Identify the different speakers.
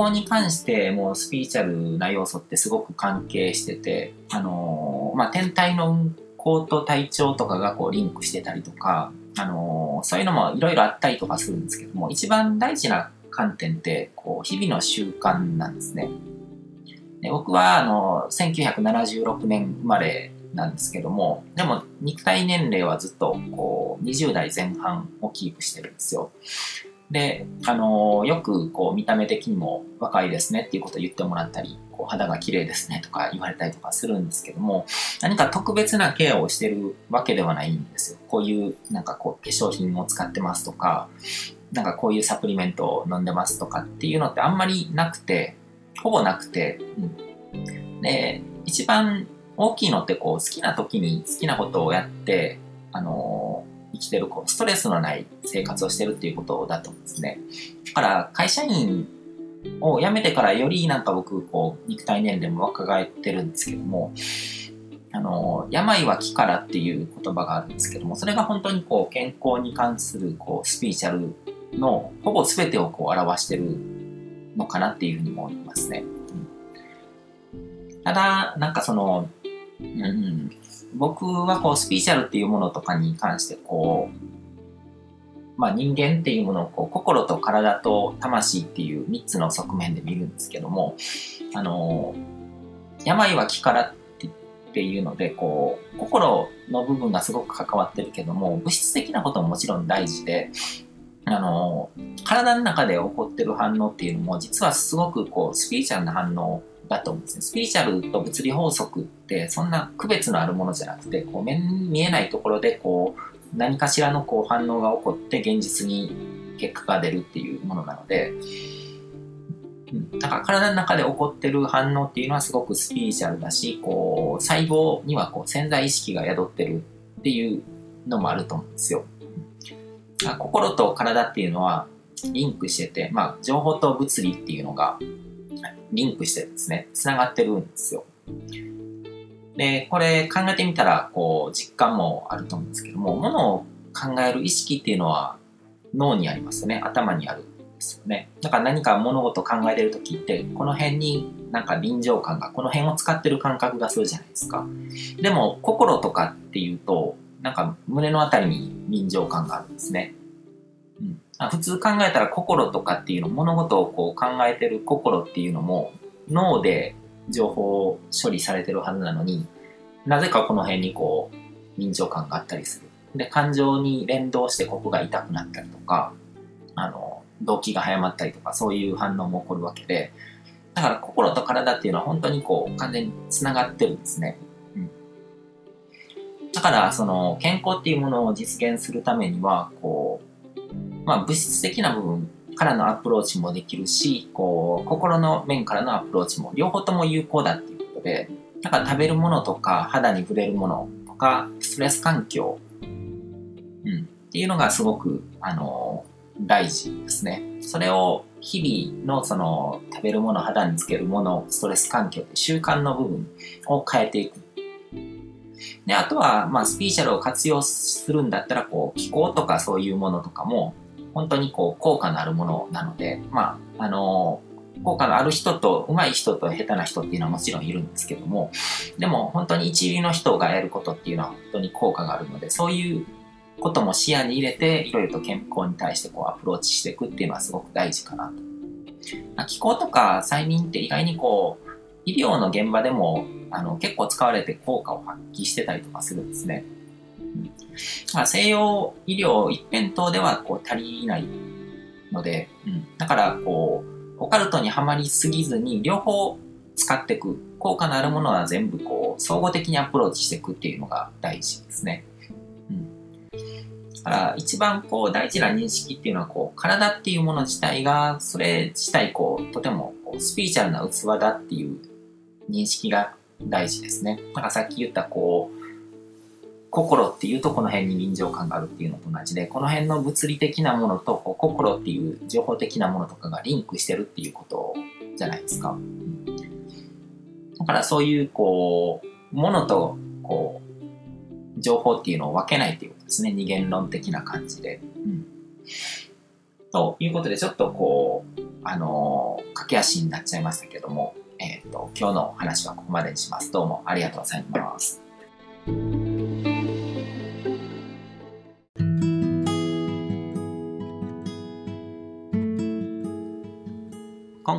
Speaker 1: 康に関してもスピーチャルな要素ってすごく関係してて、あのー、まあ、天体の運行と体調とかがこうリンクしてたりとか、あのー、そういうのもいろいろあったりとかするんですけども、一番大事な観点って、こう、日々の習慣なんですね。で僕は、あの、1976年生まれなんですけども、でも肉体年齢はずっとこう20代前半をキープしてるんですよ。で、あのよくこう見た目的にも若いですねっていうことを言ってもらったり、こう肌が綺麗ですねとか言われたりとかするんですけども、何か特別なケアをしてるわけではないんですよ。こういうなんかこう化粧品を使ってますとか、なんかこういうサプリメントを飲んでますとかっていうのってあんまりなくて、ほぼなくて、うん、で、一番大きいのってこう好きな時に好きなことをやって、あのー、きてるこうストレスのない生活をしてるっていうことだと思うんですね。だから会社員を辞めてからよりなんか僕こう肉体年齢も若返ってるんですけども、あの、病は気からっていう言葉があるんですけども、それが本当にこう健康に関するこうスピーチャルのほぼ全てをこう表してるのかなっていうふうに思いますね。ただ、なんかその、うん、僕はこうスピーチャルっていうものとかに関してこう、まあ、人間っていうものをこう心と体と魂っていう3つの側面で見るんですけどもあの病は気からっていうのでこう心の部分がすごく関わってるけども物質的なことももちろん大事であの体の中で起こってる反応っていうのも実はすごくこうスピーチャルな反応だと思うんですね。スピリチュアルと物理法則ってそんな区別のあるものじゃなくて、こう目に見えないところでこう何かしらのこう反応が起こって現実に結果が出るっていうものなので、だから体の中で起こってる反応っていうのはすごくスピリチュアルだし、こう細胞にはこう潜在意識が宿ってるっていうのもあると思うんですよ。心と体っていうのはリンクしてて、まあ、情報と物理っていうのがリンクしてですね、繋がってるんですよ。で、これ考えてみたら、こう、実感もあると思うんですけども、ものを考える意識っていうのは脳にありますよね。頭にあるんですよね。だから何か物事を考えてる時って、この辺になんか臨場感が、この辺を使ってる感覚がするじゃないですか。でも、心とかっていうと、なんか胸のあたりに臨場感があるんですね。普通考えたら心とかっていうの物事をこう考えてる心っていうのも脳で情報を処理されてるはずなのになぜかこの辺にこう臨場感があったりする。で感情に連動してここが痛くなったりとかあの動機が早まったりとかそういう反応も起こるわけでだから心と体っていうのは本当にこう完全につながってるんですね。うん、だからその健康っていうものを実現するためにはこうまあ、物質的な部分からのアプローチもできるし、こう、心の面からのアプローチも両方とも有効だっていうことで、だから食べるものとか肌に触れるものとか、ストレス環境、うん、っていうのがすごく、あの、大事ですね。それを日々のその食べるもの、肌につけるもの、ストレス環境習慣の部分を変えていく。で、あとは、まあ、スピーチャルを活用するんだったら、こう、気候とかそういうものとかも、本当にこう効果のあるものなので、まあ、あの効果のある人と上手い人と下手な人っていうのはもちろんいるんですけども、でも本当に一流の人がやることっていうのは本当に効果があるので、そういうことも視野に入れて、いろいろと健康に対してこうアプローチしていくっていうのはすごく大事かなと。ま気候とか催眠って意外にこう、医療の現場でもあの結構使われて効果を発揮してたりとかするんですね。まあ、西洋医療一辺倒ではこう足りないので、うん、だからこうオカルトにはまりすぎずに両方使っていく効果のあるものは全部こう総合的にアプローチしていくっていうのが大事ですね。うん、だから一番こう大事な認識っていうのはこう体っていうもの自体がそれ自体こうとてもこうスピリチュアルな器だっていう認識が大事ですね。だかさっき言ったこう心っていうとこの辺に臨場感があるっていうのと同じで、この辺の物理的なものとこう心っていう情報的なものとかがリンクしてるっていうことじゃないですか。だからそういうこう、ものとこう、情報っていうのを分けないっていうことですね。二元論的な感じで。うん、ということで、ちょっとこう、あのー、駆け足になっちゃいましたけども、えっ、ー、と、今日の話はここまでにします。どうもありがとうございます。